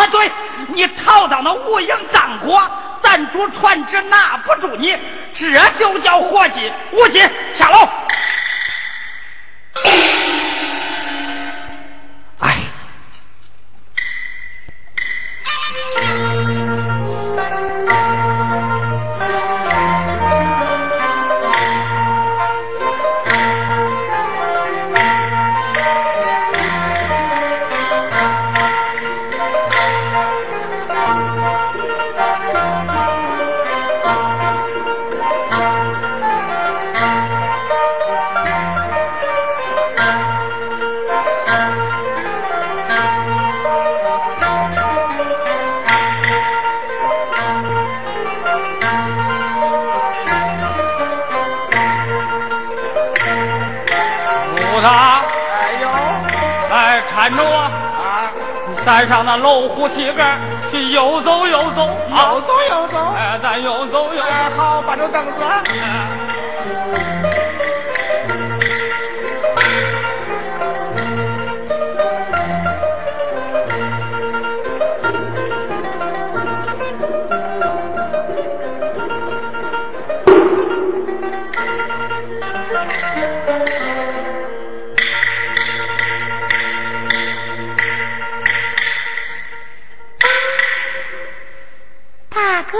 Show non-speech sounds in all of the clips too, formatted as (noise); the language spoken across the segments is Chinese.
啊，对，你逃到那无影藏国，咱主船只拿不住你，这就叫伙计。无忌下楼。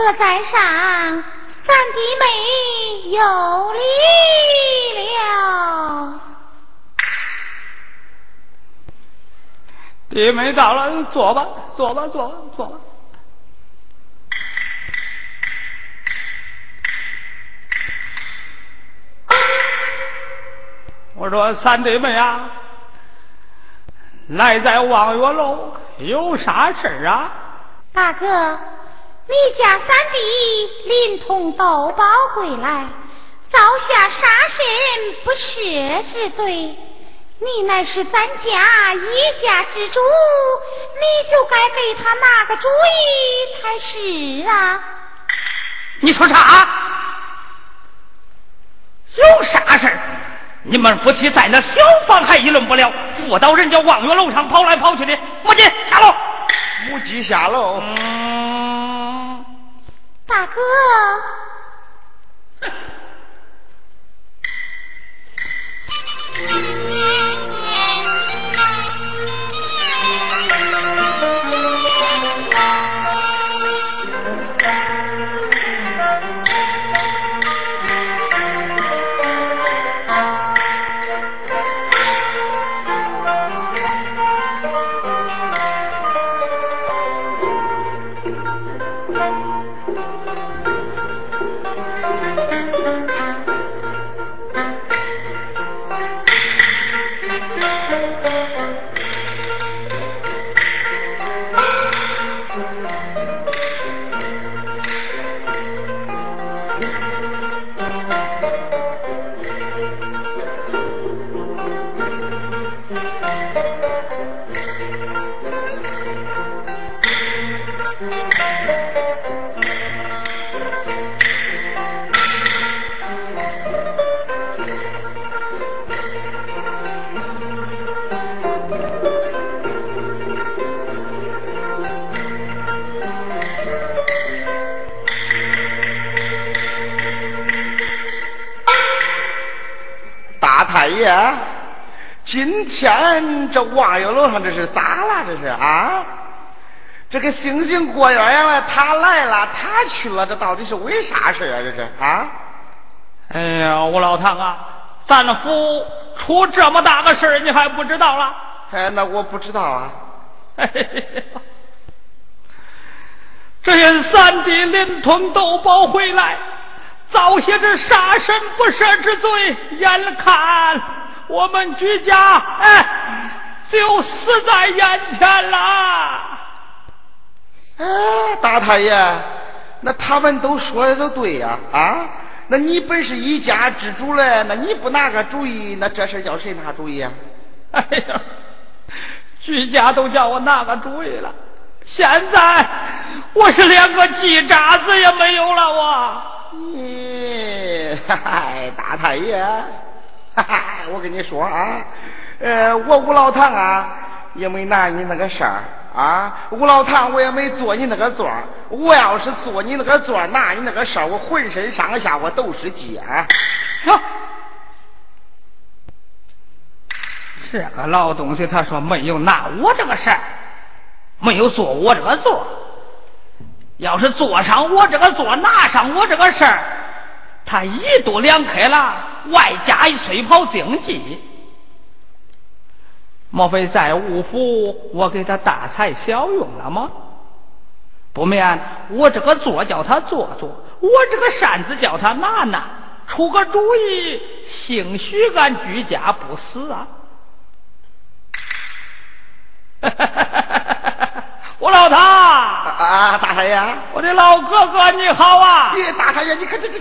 哥在上，三弟妹有礼了。弟妹到了，坐吧，坐吧，坐吧，坐吧。我说三弟妹啊，来在望月楼有啥事啊？大哥。你家三弟临潼斗宝归来，造下杀身不赦之罪，你乃是咱家一家之主，你就该给他拿个主意才是啊！你说啥？有啥事儿你们夫妻在那小房还议论不了，辅到人家望月楼上跑来跑去的，母鸡下楼，母鸡下楼。嗯大哥。爷，(laughs) 天这望月楼上这是咋了？这是啊？这个星星过鸳鸯了，他来了，他去了，这到底是为啥事啊？这是啊？哎呀，吴老唐啊，咱府出这么大个事你还不知道了？哎，那我不知道啊。这人三弟临潼斗宝回来。造下这杀身不赦之罪，眼看我们居家哎就死在眼前了。哎，大太爷，那他们都说的都对呀啊！那你本是一家之主嘞，那你不拿个主意，那这事叫谁拿主意啊？哎呀，居家都叫我拿个主意了，现在我是连个鸡渣子也没有了，我。咦，嗨，大太爷，哈哈，我跟你说啊，呃，我吴老唐啊，也没拿你那个事儿，啊，吴老唐，我也没坐你那个座我要是坐你那个座拿你那个事儿我浑身上下我都是劲。这个老东西，他说没有拿我这个事儿，没有坐我这个座要是坐上我这个座，拿上我这个事儿，他一度两开了，外加一催跑经济。莫非在五府我给他大材小用了吗？不免我这个座叫他坐坐，我这个扇子叫他拿拿，出个主意，兴许俺居家不死啊！(laughs) 我老唐啊，大少爷，我的老哥哥你好啊！咦，大少爷，你看这这。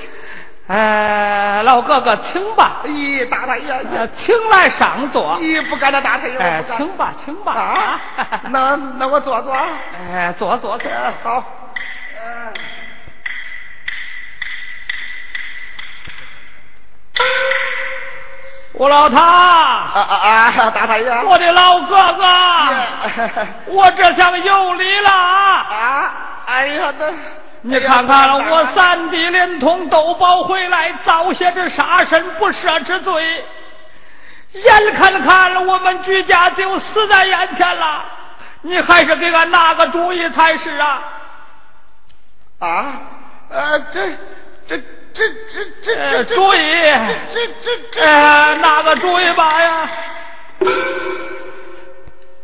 哎，老哥哥，请吧。咦，大太爷，请来上座。咦，不敢了，大太爷。哎，请吧，请吧。啊，(laughs) 那那我坐坐。哎，坐坐坐。好。吴老唐。啊啊啊！大太爷。我的老哥哥。我这厢有礼了啊。啊！哎呀，那。你看看我三弟连同豆包回来，遭下这杀身不赦之罪，眼看看我们居家就死在眼前了，你还是给俺拿个主意才是啊！啊，呃，这这这这这这主意，这这这这，拿个主意吧呀！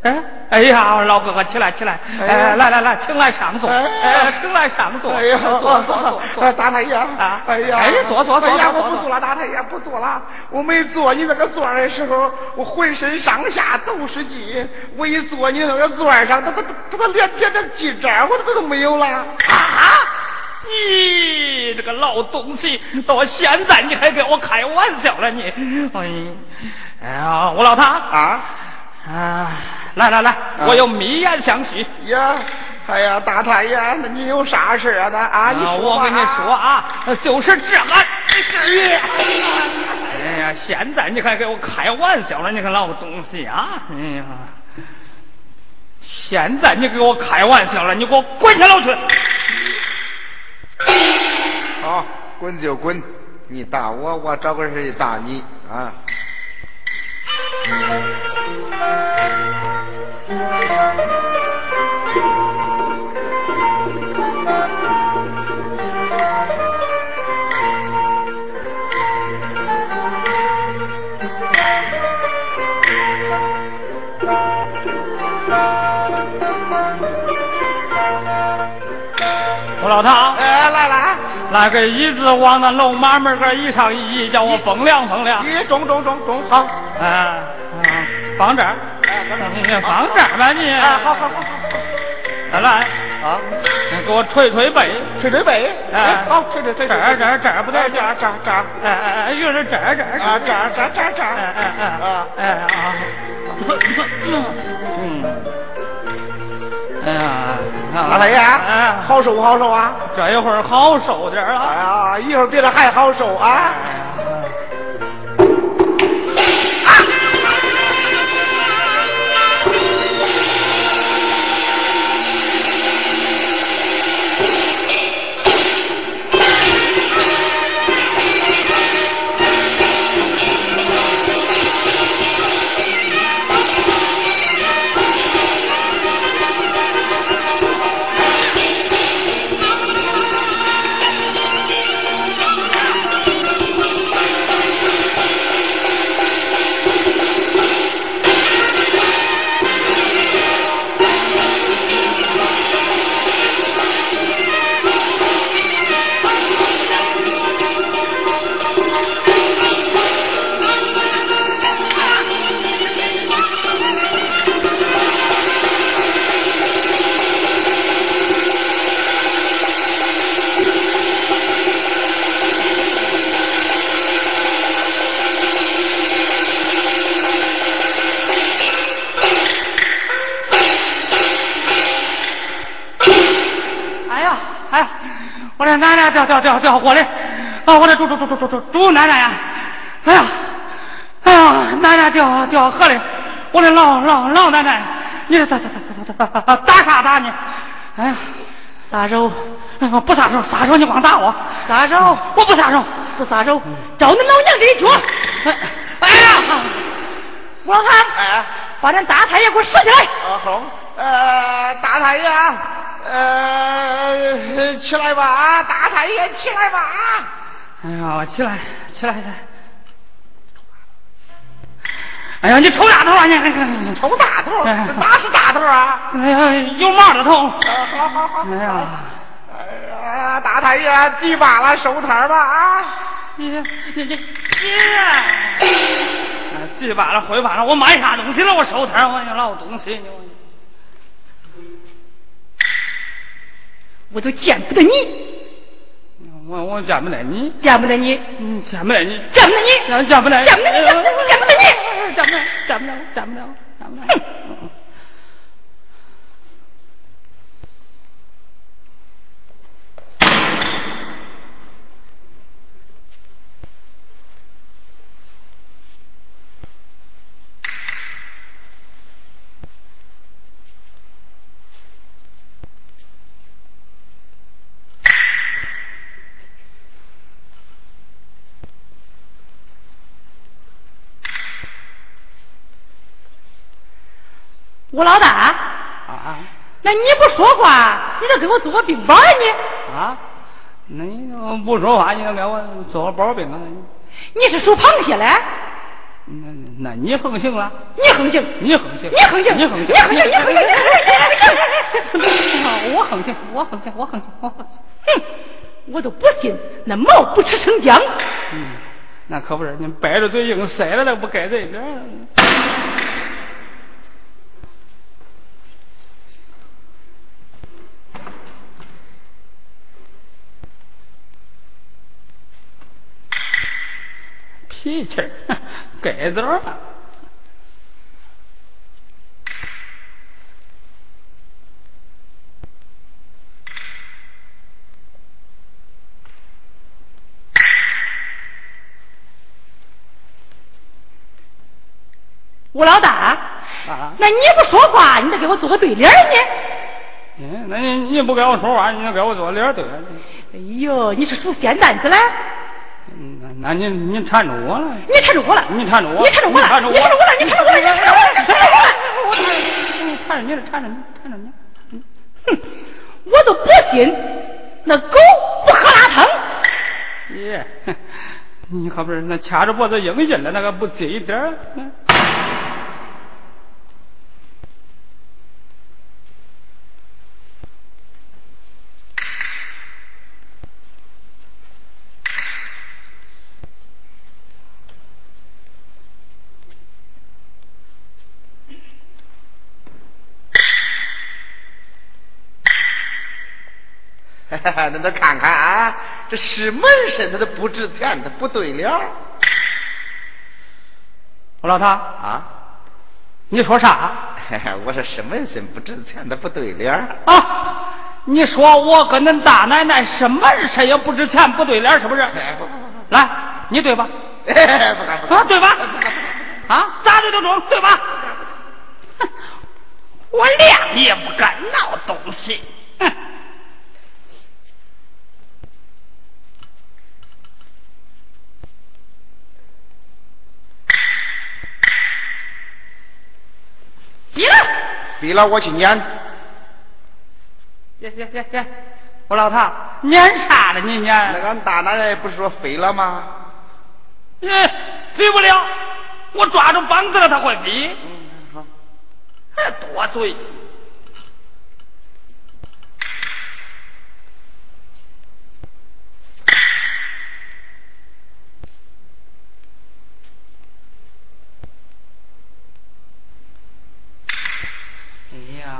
哎，哎呀，老哥哥，起来，起来！哎，来来来，请来上座，哎，请来上座。哎呀，坐坐坐，大太爷啊！哎呀，哎，坐坐坐。哎呀，我不坐了，大太爷不坐了。我没坐你那个座的时候，我浑身上下都是劲。我一坐你那个座上，他他他他连点点劲儿我都都没有了。啊！你这个老东西，到现在你还跟我开玩笑了你？哎，哎呀，我老唐啊啊！来来来，我有密言相许。呀，哎呀，大太爷，那你有啥事啊？那啊，你说我跟你说啊，就是这个。哎呀，现在你还给我开玩笑了，你个老东西啊！哎呀，现在你给我开玩笑了，你给我滚下楼去！好，滚就滚，你打我，我找个人打你啊！我老唐，哎，来来，来个椅子往那龙马门个椅上一移，叫我风凉风凉。你中中中中，好，哎，放这儿，你放这儿吧你。啊，好好好好再来啊，你给我捶捶背，捶捶背。哎，好，捶捶捶。这儿这儿这儿不对，这儿这儿这儿。哎哎哎，又是这儿这儿。啊，这儿这儿这儿这儿。哎哎哎啊哎啊。嗯。哎呀，老太爷，哎，好受不好受啊？这一会儿好受点了。哎呀，一会儿比这还好受啊！奶奶掉掉掉掉火里！啊，我的猪猪猪猪猪猪猪奶奶呀！哎呀，哎呀，奶奶掉掉河里！我的老老老奶奶！你这咋咋咋咋咋打啥打你？哎呀，撒手！不撒手，撒手你光打我！撒手！我不撒手，不撒手，找你老娘这一脚！哎呀，我老汉，哎，把咱大太爷给我拾起来！啊好，呃，大太爷，呃，起来吧，大太爷起来吧！哎呀，起来，起来，起来！哎呀，你抽大头啊！你抽大头，哪是大头啊？哎呀，有毛的头！好好好！哎呀，哎呀，大太爷，第八了，收摊吧啊！你你你，你，第八了，回八了，我买啥东西了？我收摊，我老东西，我都见不得你。我我见不得你，见不得你，嗯，见不得你，见不得你，见不得你，见不得你，见不得你，见不得，见不得，见不得，见不得。吴老大，啊，那你不说话，你这给我做个病包啊你？啊，那你不说话，你给我做个包病啊？你是属螃蟹嘞？那那你横行了？你横行，你横行，你横行，你横行，你横行，你横行，我横行，我横行，我横行，我横行。哼，我都不信那毛不吃生姜。嗯，那可不是，你掰着嘴硬塞了，那不该这点。脾气儿，该走了。吴老大，啊，那你不说话，你得给我做个对联呢。嗯，那你你不跟我说话，你就给我做脸对。哎呦，你是属仙蛋子嘞？嗯，那那你你缠着我了。你缠着我了，你缠着我，你缠着我了，你缠着我了，你缠着我了，你缠着我了，你缠着我了。我缠着你了，缠着你，缠着你。哼，我都不信那狗不喝拉汤。耶，(laughs) 你可不是那掐着脖子硬劲了，那个不这一点儿。(laughs) 那咱看看啊，这是门神他都不值钱，他不对了我老唐，啊。你说啥？(laughs) 我说是门神不值钱，他不对脸啊！你说我跟恁大奶奶是门神也不值钱，不对联是不是？来，你对吧？不敢不敢啊，对吧？啊，咋对都中，对吧？哼 (laughs) 我亮也不敢闹东西。哼逼了，比了我去撵。耶耶耶耶，我老唐，撵啥了你撵？那俺大奶奶不是说飞了吗？嗯，飞不了，我抓住膀子了，他会飞。嗯，好。还多嘴。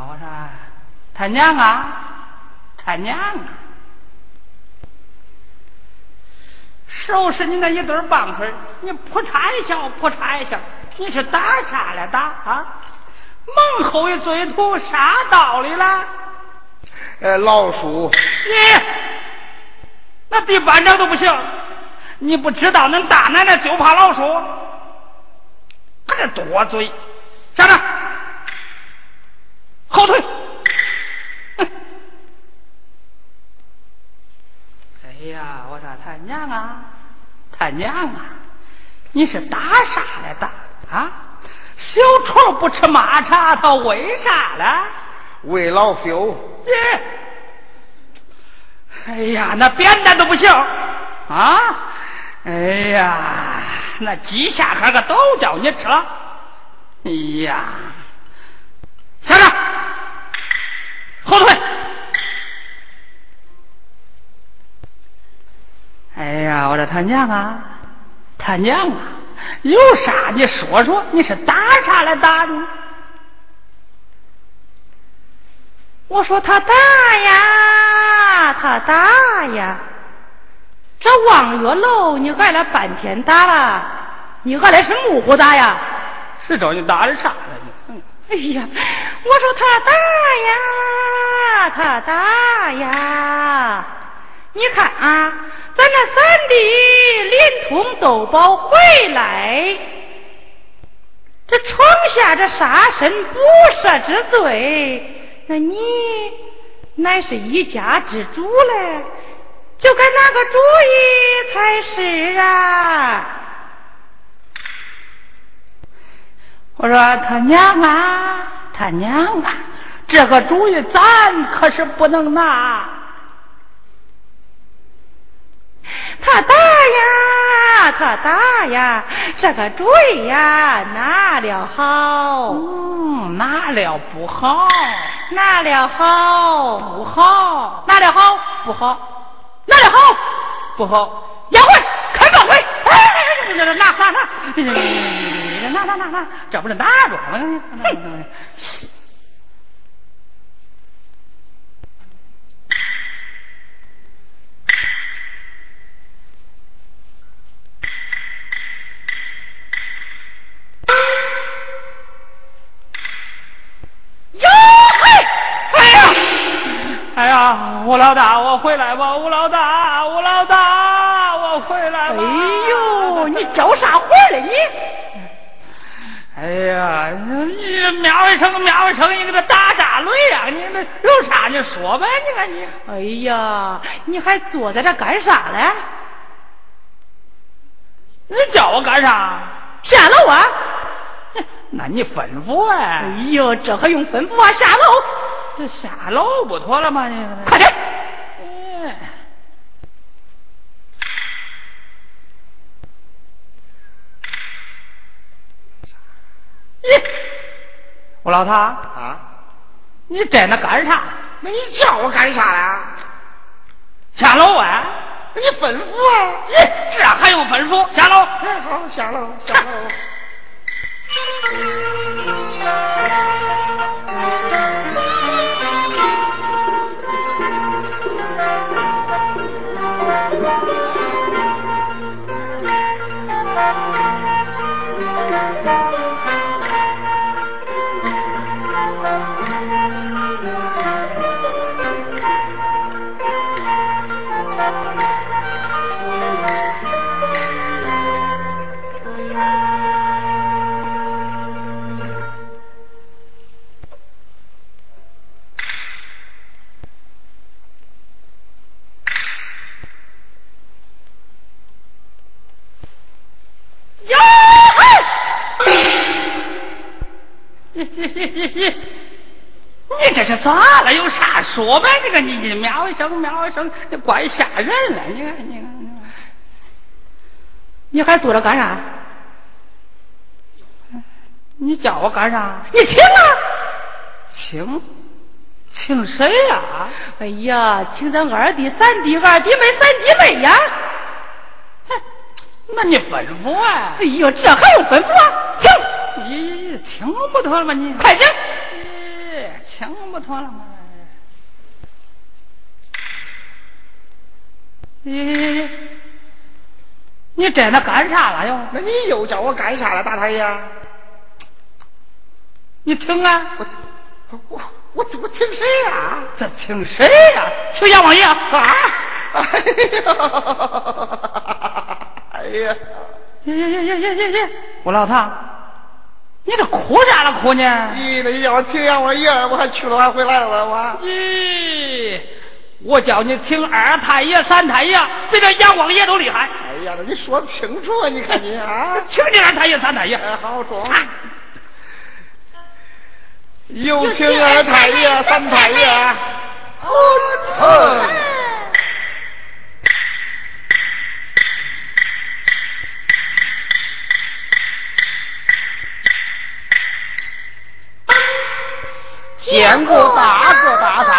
我说他娘啊，他娘啊！收拾你那一堆棒槌，你扑嚓一下，扑嚓一下，你是打啥来打啊？猛吼一嘴土，啥道理啦？呃，老鼠，你那第班长都不行，你不知道恁大奶奶就怕老鼠，可这多嘴，站着，后退。哎呀，我说他娘啊，他娘啊，你是打啥来打啊？小虫不吃马叉，他为啥了？为老朽。耶！哎呀，那扁担都不行啊！哎呀，那鸡下壳个都叫你吃了。哎呀，下来，后退。哎呀，我说他娘啊，他娘啊，有啥你说说，你是打啥来打呢？我说他打呀，他打呀，这望月楼你挨了半天打了，你挨的是木虎打呀？是找你打的啥？哎呀，我说他大呀，他大呀，你看啊，咱那三弟连同豆包回来，这闯下这杀身不赦之罪。那你乃是一家之主嘞，就该拿个主意才是啊！我说他娘啊，他娘啊，这个主意咱可是不能拿。他大呀，他大呀，这个主意呀，拿了好，嗯，拿了不好。拿了好不好？拿了好不好？拿了好不好？押回，开放会。哎，拿拿拿拿，拿拿拿拿，这不是拿着吗？哎呀，吴老大，我回来吧！吴老大，吴老大，我回来吧！哎呦，你叫啥回来你？哎呀，你喵一声，喵一声，你跟这打炸雷呀！你那有啥你说呗，你看你。哎呀，你还坐在这干啥嘞？你叫我干啥？下楼啊！(laughs) 那你吩咐啊！哎呦，这还用吩咐啊？下楼。这下楼不妥了吗？你快点！咦，(laughs) 我老唐啊，你在那干啥？那你叫我干啥呀？下楼啊！你吩咐啊！咦，这还用吩咐？下楼！哎，好，下楼，下楼。(laughs) (laughs) 你这是咋了？有啥说呗？这个你你喵一声喵一声，你怪吓人了！你看你看，你还坐着干啥？你叫我干啥？你请啊！请请谁呀？哎呀，请咱二弟、三弟、二弟妹、三弟妹呀！哼，那你吩咐啊！哎呦，这还用吩咐啊？请！咦，请不妥了吗？你快请！咦，请不妥了吗？咦，你在那干啥了又？那你又叫我干啥了，大太爷？你听啊！我我我我请谁呀？这听谁呀？听阎王爷啊！哎呀！哎呀！耶耶耶耶耶耶耶！我老唐。你这哭啥了哭呢？咦，那要请杨我爷，我还去了还回来了我。咦，我叫你请二太爷、三太爷，比这阎王爷都厉害。哎呀，那你说的清楚啊！你看你啊，(laughs) 请你二太爷、三太爷。哎，好中。有请二太爷、三太爷。哦。见过大哥大嫂。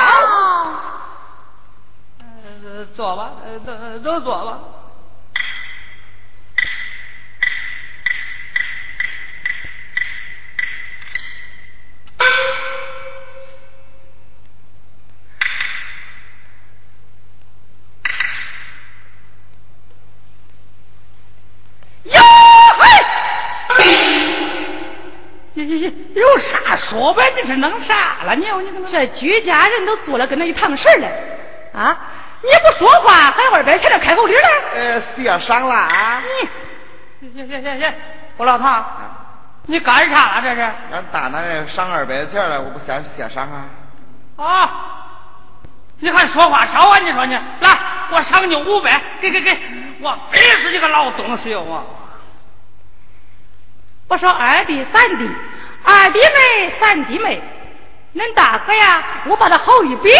坐吧，都都坐吧。说呗？你是弄啥了？你你这居家人都做了跟那一堂事了啊！你不说话，还二百钱的开口礼了？呃，谢赏了啊！你行行行行，我老唐，你干啥了这是？俺大奶奶赏二百钱了，我不先谢赏啊！啊！你还说话少啊？你说你来，我赏你五百，给给给，我背死你个老东西我！我说二弟三弟，二弟妹三弟妹，恁大哥呀，我把他好一比，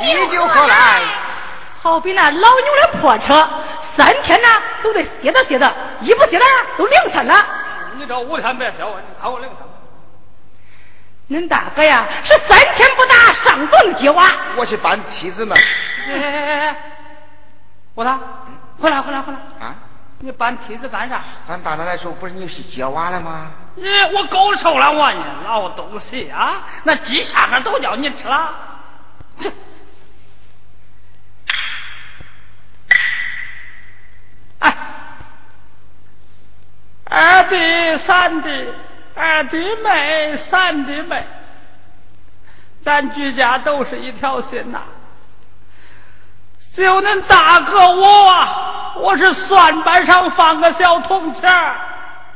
比就好来，好比那老牛的破车，三天呢都得歇着歇着，一不歇着都凌晨了。你这五天别歇我，你看我凌晨。恁大哥呀，是三天不打上顿接娃。我去搬梯子呢。哎哎哎，我他回来回来回来啊！你搬梯子干啥？俺大奶奶说不是你是接娃了吗？你我够受了我呢，老东西啊！那鸡下颌都叫你吃了。哎，二弟三弟，二弟妹三弟妹，咱居家都是一条心呐。就恁大哥我啊，我是算盘上放个小铜钱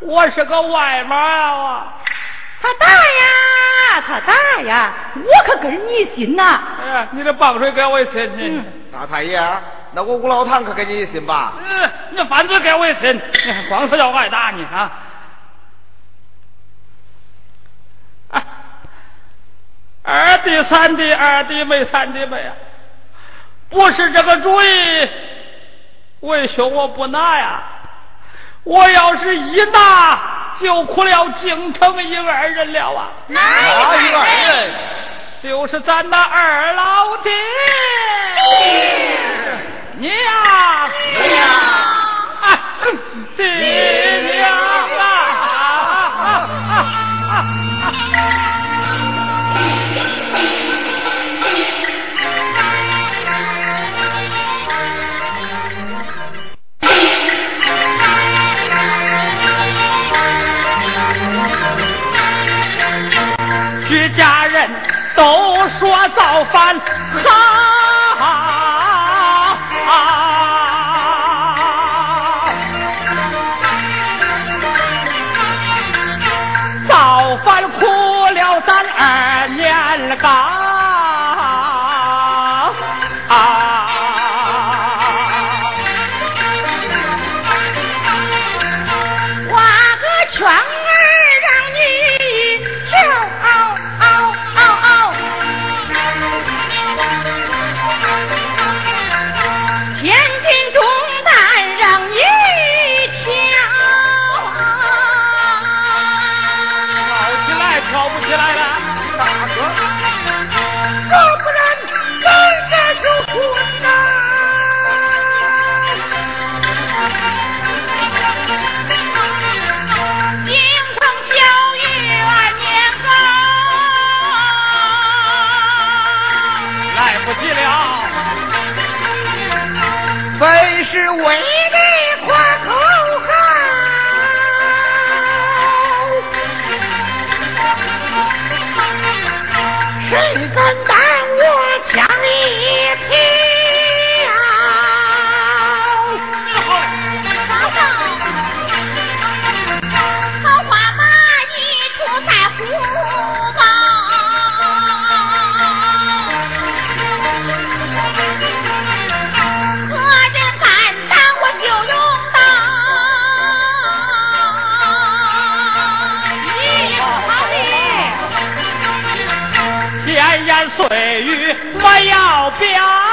我是个外码啊。他大呀，他大呀，我可跟你一心呐。哎呀，你这棒槌给我一亲，嗯，大太爷，那我吴老堂可跟你一心吧？嗯，你反嘴给我一亲，你还光说要挨打呢啊！啊，二弟三弟，二弟妹三弟妹啊。不是这个主意，为兄我不拿呀！我要是一拿，就苦了京城一二人了啊！哪一二人？就是咱那二老爹！娘娘啊！爹都说造反好，造反苦了咱二年刚醉鱼非要飘。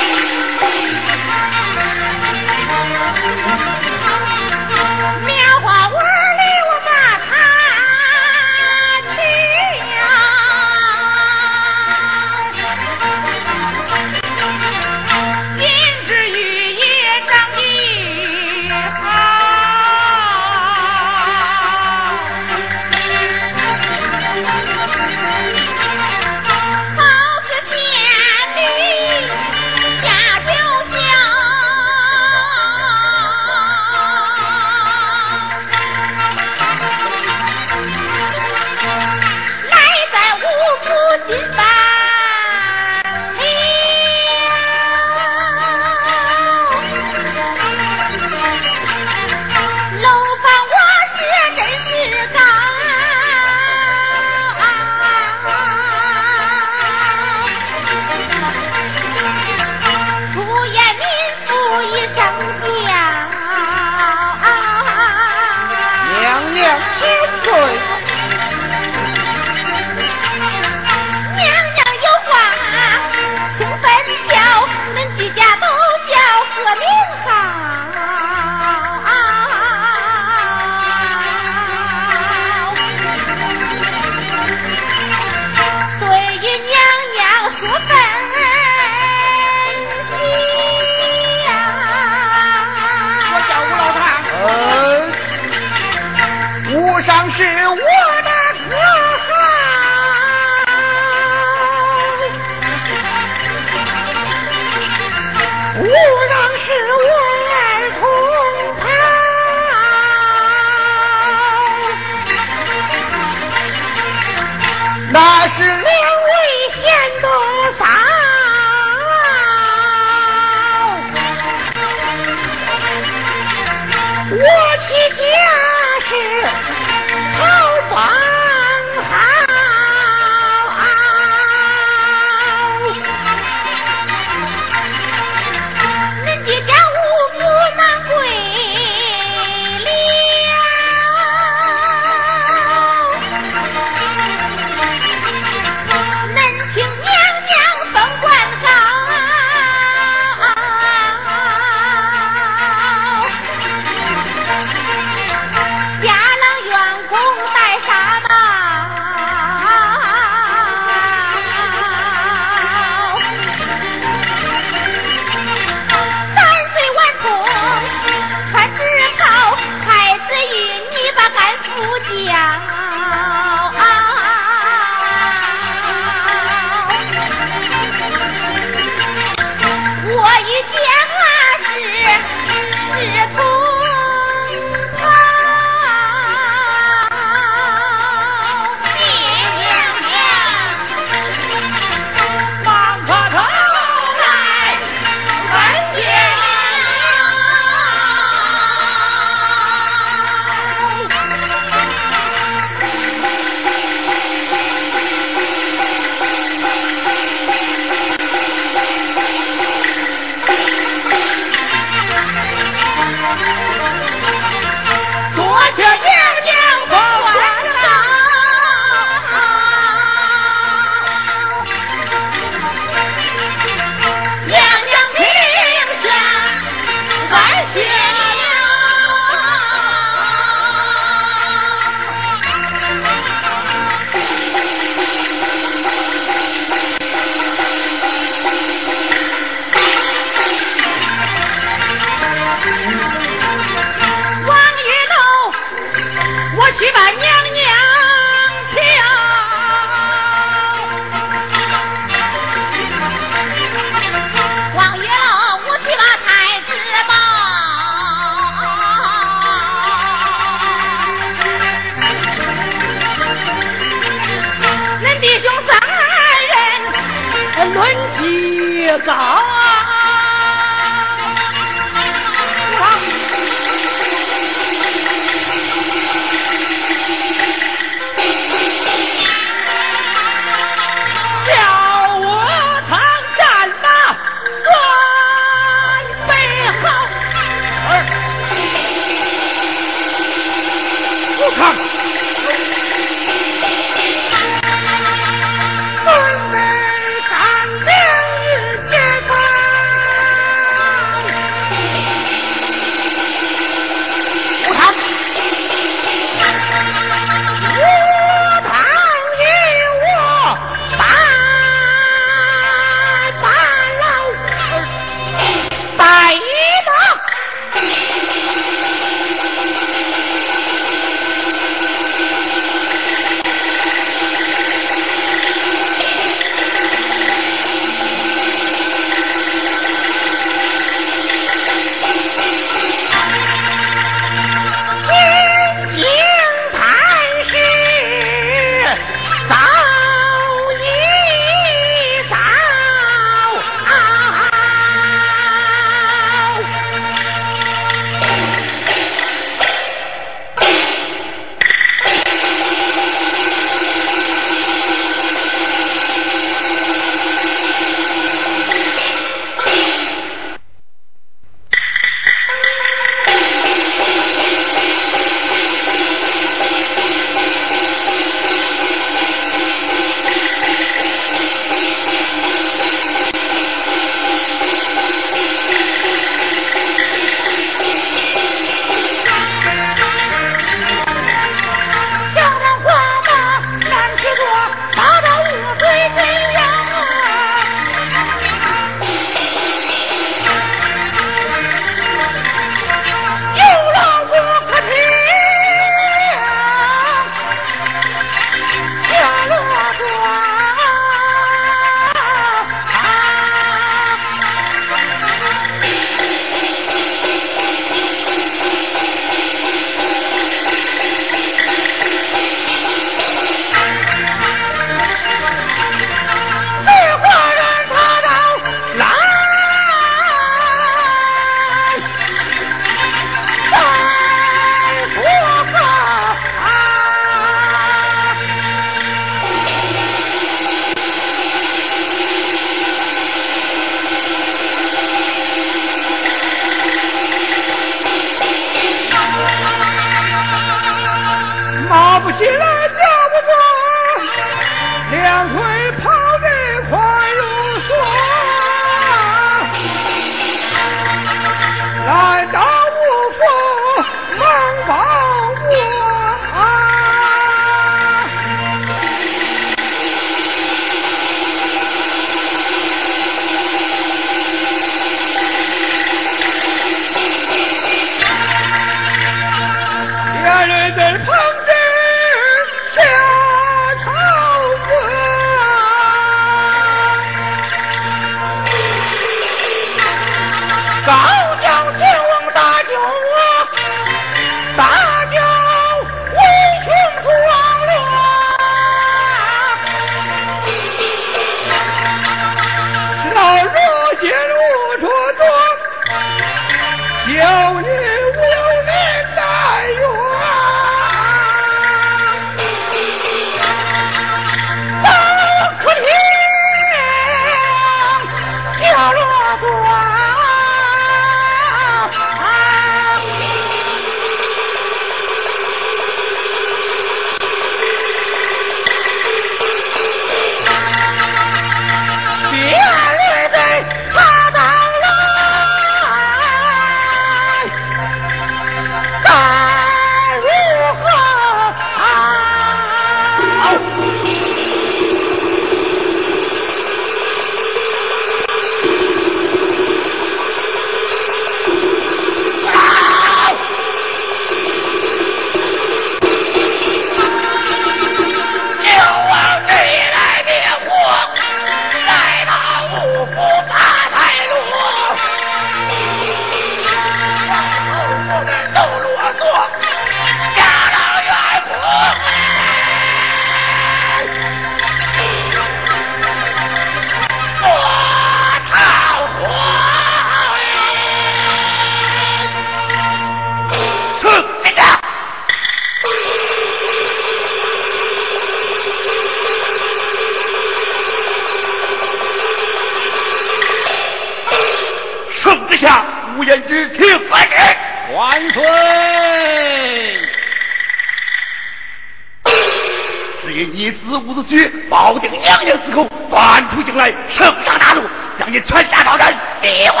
你全家找人你我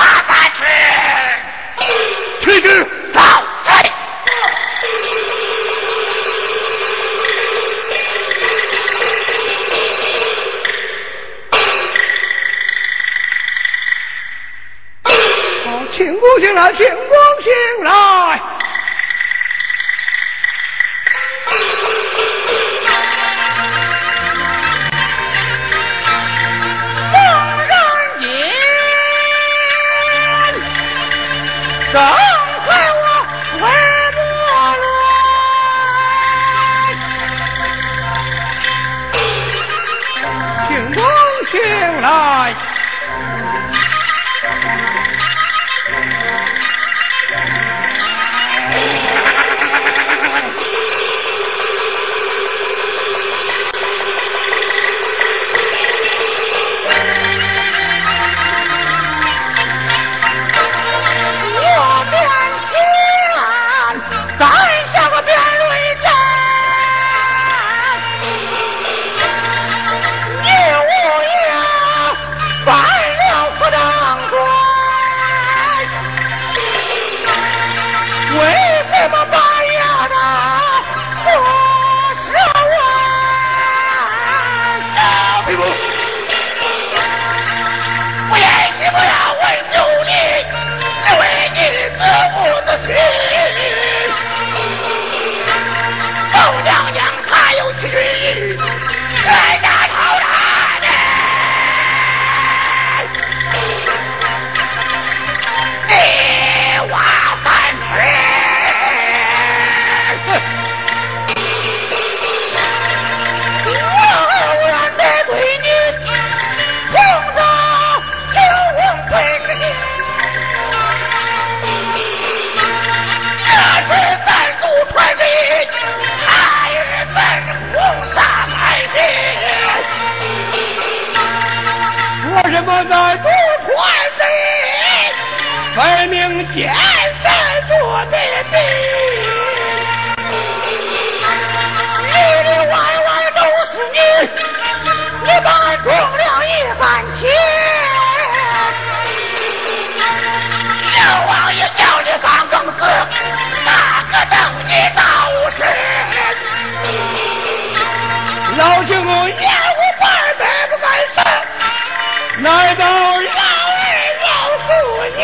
来到老儿告诉你，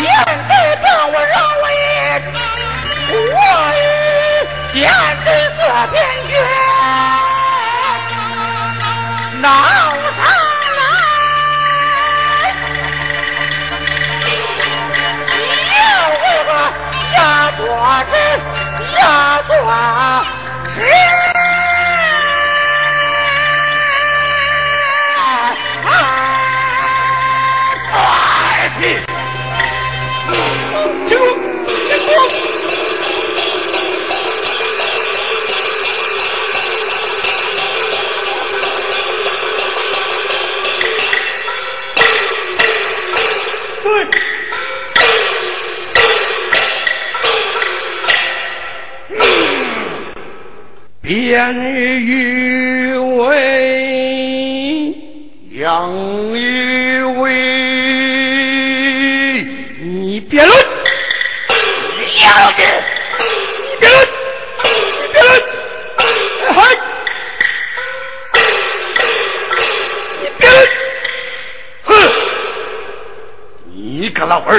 见得这我饶了我与见得这边月，闹上来，要我压多真压多。便于为杨玉为，你别论，杨的，你别论，你别论，嗨，你别论，哼，你个老儿，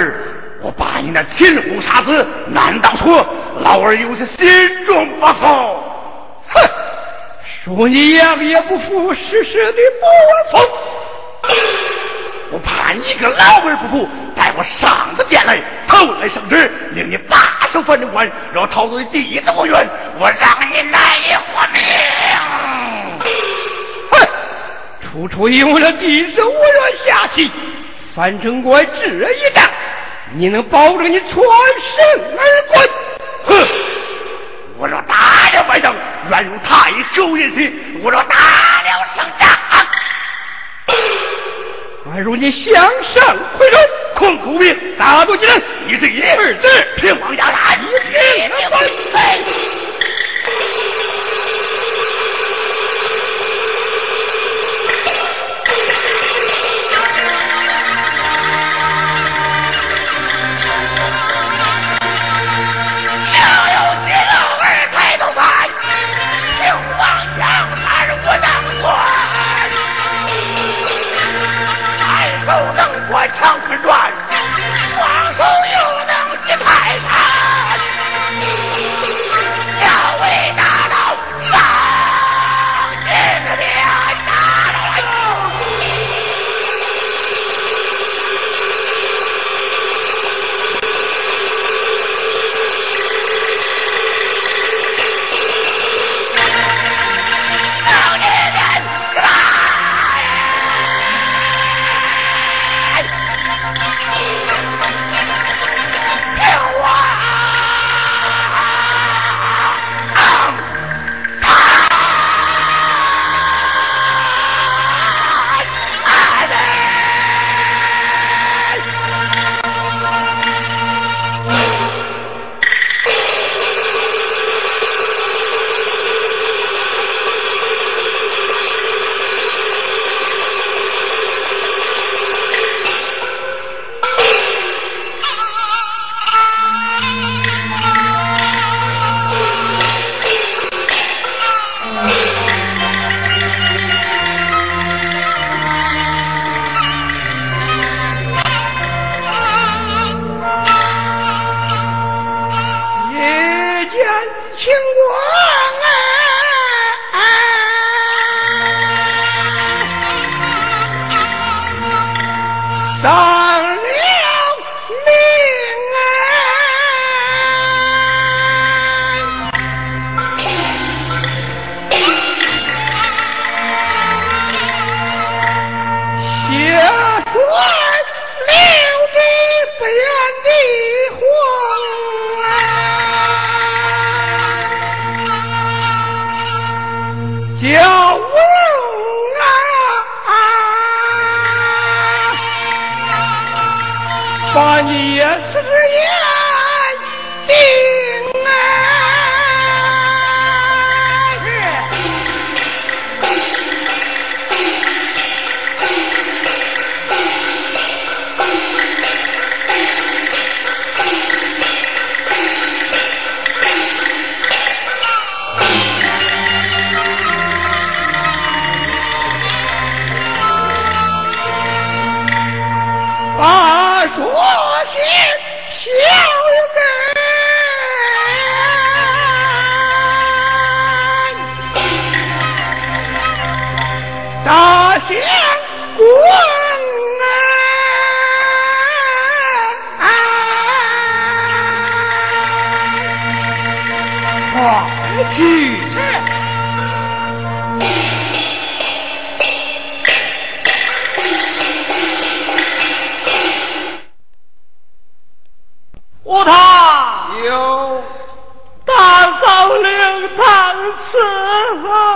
我把你那秦红傻子难道说老儿有些心中不服？哼！说你样也不服，事实的不服。我怕你个老儿不服，带我上子殿来，头来圣旨，令你把守反正官，让逃走的弟子无冤，我让你难以活命。哼！处处因为了弟子无冤下棋，樊城关这一战，你能保证你全身而归？哼！我若打了败仗，愿如太守人心；我若打了胜仗，宛如你向上挥春，空口兵，大渡金人，一是一儿子平王家山，一平三。要能过有大嫂灵堂伺候。